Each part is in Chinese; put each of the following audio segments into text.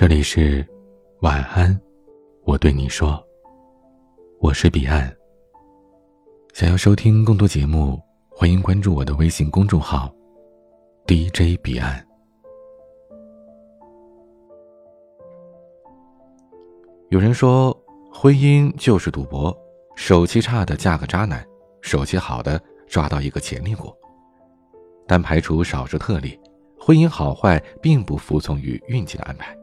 这里是晚安，我对你说，我是彼岸。想要收听更多节目，欢迎关注我的微信公众号 DJ 彼岸。有人说，婚姻就是赌博，手气差的嫁个渣男，手气好的抓到一个潜力股。但排除少数特例，婚姻好坏并不服从于运气的安排。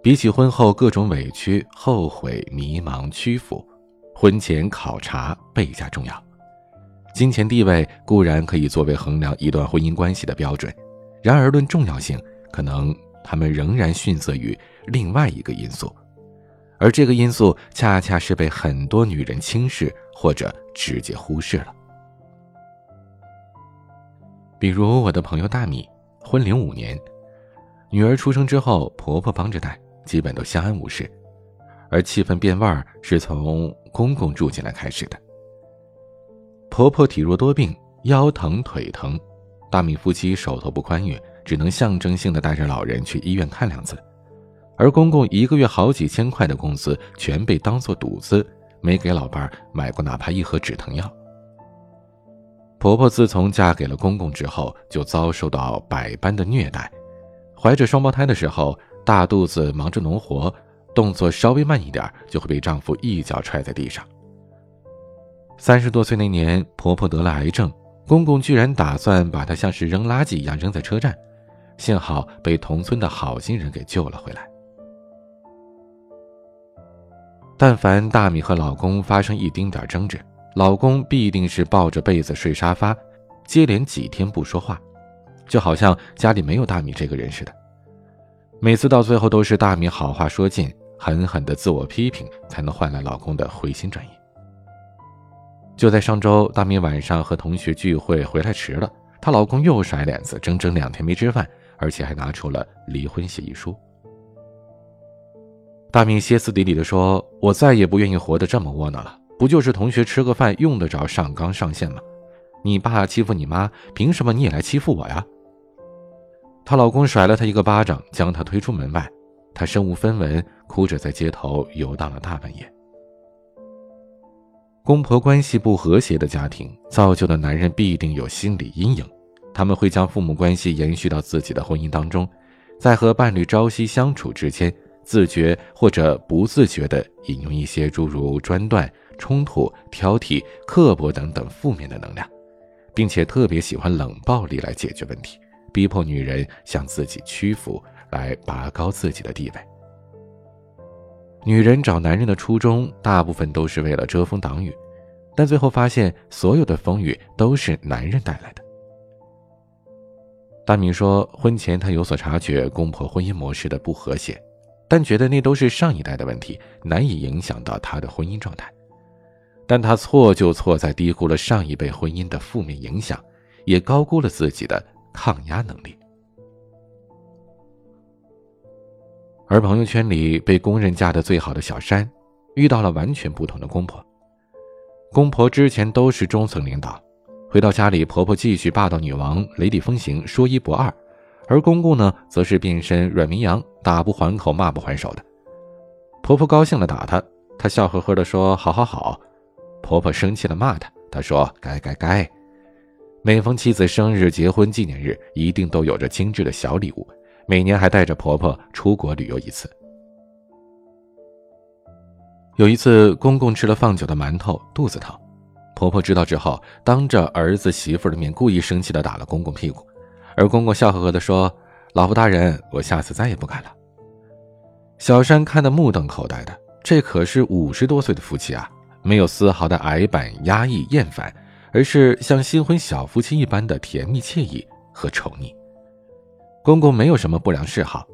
比起婚后各种委屈、后悔、迷茫、屈服，婚前考察倍加重要。金钱地位固然可以作为衡量一段婚姻关系的标准，然而论重要性，可能他们仍然逊色于另外一个因素，而这个因素恰恰是被很多女人轻视或者直接忽视了。比如我的朋友大米，婚龄五年，女儿出生之后，婆婆帮着带。基本都相安无事，而气氛变味儿是从公公住进来开始的。婆婆体弱多病，腰疼腿疼，大米夫妻手头不宽裕，只能象征性的带着老人去医院看两次。而公公一个月好几千块的工资全被当做赌资，没给老伴儿买过哪怕一盒止疼药。婆婆自从嫁给了公公之后，就遭受到百般的虐待，怀着双胞胎的时候。大肚子忙着农活，动作稍微慢一点就会被丈夫一脚踹在地上。三十多岁那年，婆婆得了癌症，公公居然打算把她像是扔垃圾一样扔在车站，幸好被同村的好心人给救了回来。但凡大米和老公发生一丁点争执，老公必定是抱着被子睡沙发，接连几天不说话，就好像家里没有大米这个人似的。每次到最后都是大米好话说尽，狠狠的自我批评，才能换来老公的回心转意。就在上周，大米晚上和同学聚会回来迟了，她老公又甩脸子，整整两天没吃饭，而且还拿出了离婚协议书。大米歇斯底里的说：“我再也不愿意活得这么窝囊了，不就是同学吃个饭用得着上纲上线吗？你爸欺负你妈，凭什么你也来欺负我呀？”她老公甩了她一个巴掌，将她推出门外。她身无分文，哭着在街头游荡了大半夜。公婆关系不和谐的家庭，造就的男人必定有心理阴影，他们会将父母关系延续到自己的婚姻当中，在和伴侣朝夕相处之间，自觉或者不自觉地引用一些诸如专断、冲突、挑剔、刻薄等等负面的能量，并且特别喜欢冷暴力来解决问题。逼迫女人向自己屈服，来拔高自己的地位。女人找男人的初衷，大部分都是为了遮风挡雨，但最后发现，所有的风雨都是男人带来的。大明说，婚前他有所察觉公婆婚姻模式的不和谐，但觉得那都是上一代的问题，难以影响到他的婚姻状态。但他错就错在低估了上一辈婚姻的负面影响，也高估了自己的。抗压能力，而朋友圈里被公认嫁的最好的小山，遇到了完全不同的公婆。公婆之前都是中层领导，回到家里，婆婆继续霸道女王，雷厉风行，说一不二；而公公呢，则是变身软绵羊，打不还口，骂不还手的。婆婆高兴的打他，他笑呵呵的说：“好好好。”婆婆生气的骂他，他说：“该该该。”每逢妻子生日、结婚纪念日，一定都有着精致的小礼物。每年还带着婆婆出国旅游一次。有一次，公公吃了放酒的馒头，肚子疼，婆婆知道之后，当着儿子媳妇的面，故意生气的打了公公屁股。而公公笑呵呵的说：“老婆大人，我下次再也不敢了。”小山看得目瞪口呆的，这可是五十多岁的夫妻啊，没有丝毫的矮板、压抑、厌烦。而是像新婚小夫妻一般的甜蜜惬意和宠溺。公公没有什么不良嗜好，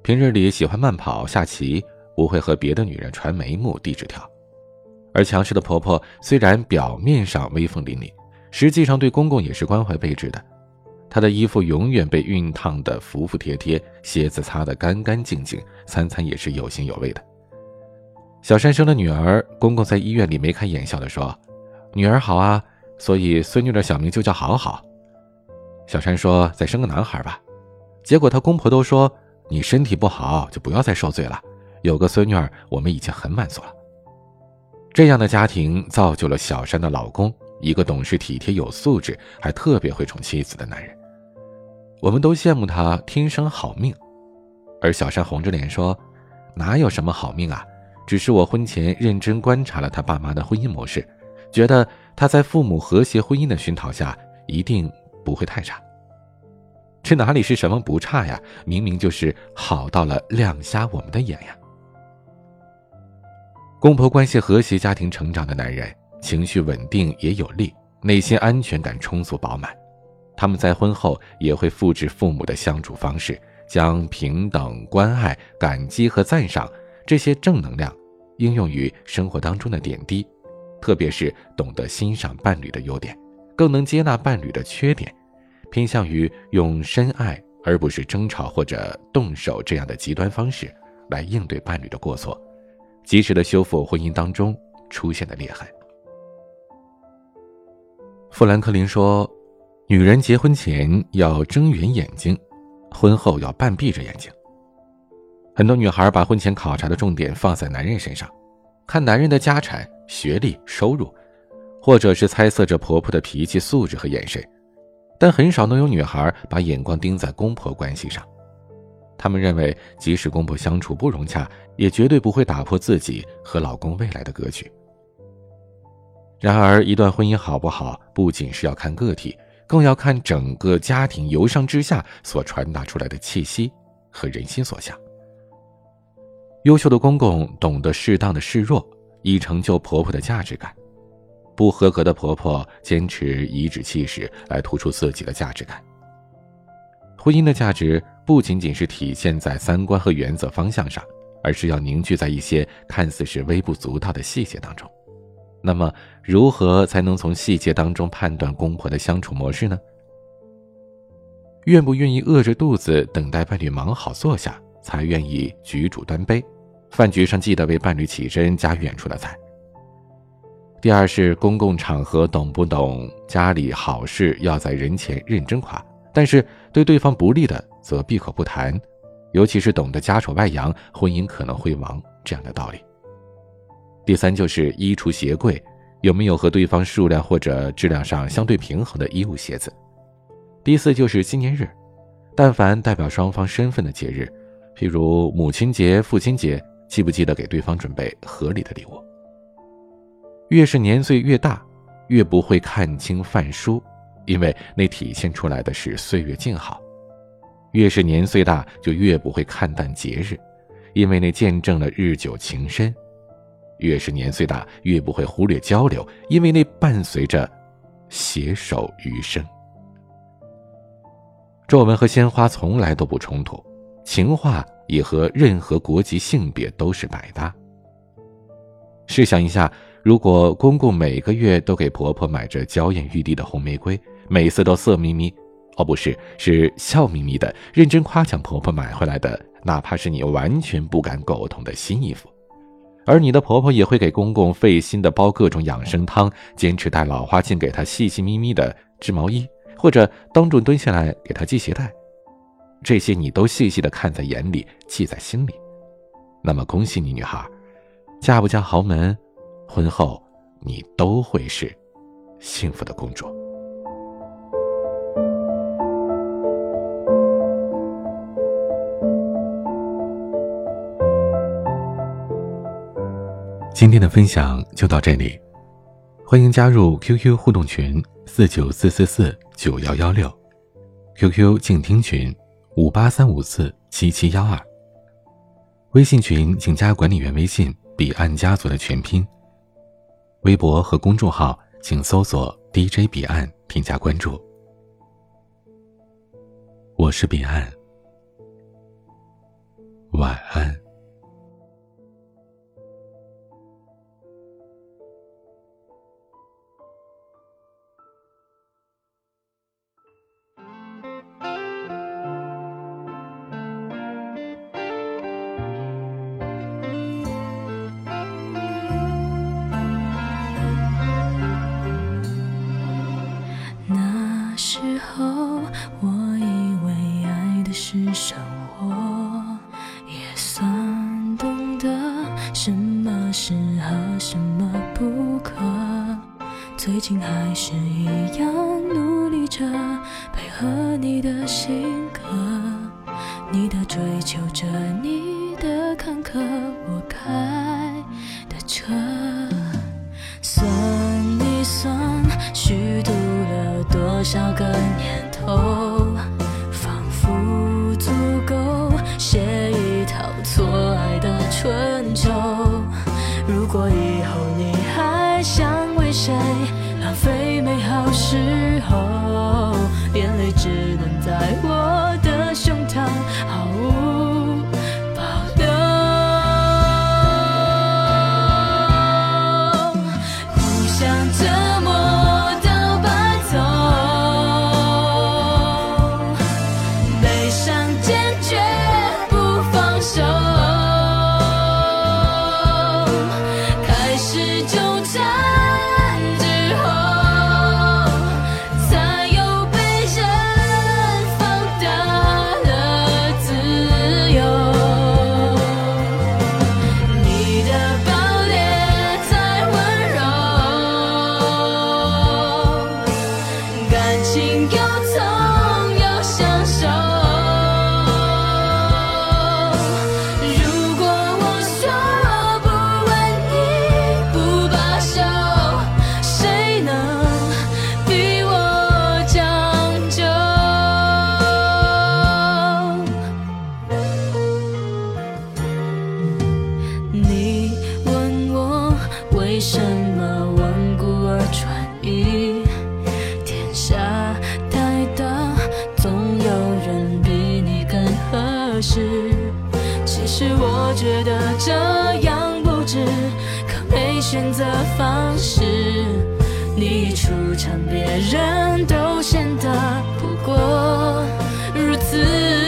平日里喜欢慢跑、下棋，不会和别的女人传眉目、递纸条。而强势的婆婆虽然表面上威风凛凛，实际上对公公也是关怀备至的。她的衣服永远被熨烫的服服帖帖，鞋子擦得干干净净，餐餐也是有形有味的。小山生了女儿，公公在医院里眉开眼笑地说：“女儿好啊。”所以孙女的小名就叫好好。小山说：“再生个男孩吧。”结果他公婆都说：“你身体不好就不要再受罪了，有个孙女儿我们已经很满足了。这样的家庭造就了小山的老公，一个懂事、体贴、有素质，还特别会宠妻子的男人。我们都羡慕他天生好命，而小山红着脸说：“哪有什么好命啊？只是我婚前认真观察了他爸妈的婚姻模式，觉得他在父母和谐婚姻的熏陶下，一定不会太差。这哪里是什么不差呀？明明就是好到了亮瞎我们的眼呀！”公婆关系和谐、家庭成长的男人，情绪稳定也有力，内心安全感充足饱满。他们在婚后也会复制父母的相处方式，将平等、关爱、感激和赞赏这些正能量应用于生活当中的点滴，特别是懂得欣赏伴侣的优点，更能接纳伴侣的缺点，偏向于用深爱而不是争吵或者动手这样的极端方式来应对伴侣的过错，及时的修复婚姻当中出现的裂痕。富兰克林说。女人结婚前要睁圆眼睛，婚后要半闭着眼睛。很多女孩把婚前考察的重点放在男人身上，看男人的家产、学历、收入，或者是猜测着婆婆的脾气、素质和眼神，但很少能有女孩把眼光盯在公婆关系上。他们认为，即使公婆相处不融洽，也绝对不会打破自己和老公未来的格局。然而，一段婚姻好不好，不仅是要看个体。更要看整个家庭由上至下所传达出来的气息和人心所向。优秀的公公懂得适当的示弱，以成就婆婆的价值感；不合格的婆婆坚持颐指气使来突出自己的价值感。婚姻的价值不仅仅是体现在三观和原则方向上，而是要凝聚在一些看似是微不足道的细节当中。那么，如何才能从细节当中判断公婆的相处模式呢？愿不愿意饿着肚子等待伴侣忙好坐下，才愿意举箸端杯？饭局上记得为伴侣起身夹远处的菜。第二是公共场合懂不懂家里好事要在人前认真夸，但是对对方不利的则闭口不谈，尤其是懂得家丑外扬，婚姻可能会亡这样的道理。第三就是衣橱鞋柜，有没有和对方数量或者质量上相对平衡的衣物鞋子？第四就是纪念日，但凡代表双方身份的节日，譬如母亲节、父亲节，记不记得给对方准备合理的礼物？越是年岁越大，越不会看清饭书，因为那体现出来的是岁月静好；越是年岁大，就越不会看淡节日，因为那见证了日久情深。越是年岁大，越不会忽略交流，因为那伴随着携手余生。皱纹和鲜花从来都不冲突，情话也和任何国籍、性别都是百搭。试想一下，如果公公每个月都给婆婆买着娇艳欲滴的红玫瑰，每次都色眯眯，哦，不是，是笑眯眯的，认真夸奖婆婆买回来的，哪怕是你完全不敢苟同的新衣服。而你的婆婆也会给公公费心的煲各种养生汤，坚持带老花镜给他细细咪咪的织毛衣，或者当众蹲下来给他系鞋带，这些你都细细的看在眼里，记在心里。那么恭喜你，女孩，嫁不嫁豪门，婚后你都会是幸福的公主。今天的分享就到这里，欢迎加入 QQ 互动群四九四四四九幺幺六，QQ 静听群五八三五四七七幺二，微信群请加管理员微信彼岸家族的全拼，微博和公众号请搜索 DJ 彼岸添加关注，我是彼岸，晚安。性格你的追求者你的坎坷我开的车算一算虚度了多少个年头仿佛足够写一套错爱的春秋如果以后你还想为谁浪费美好时候选择方式你一出场别人都显得不过。如此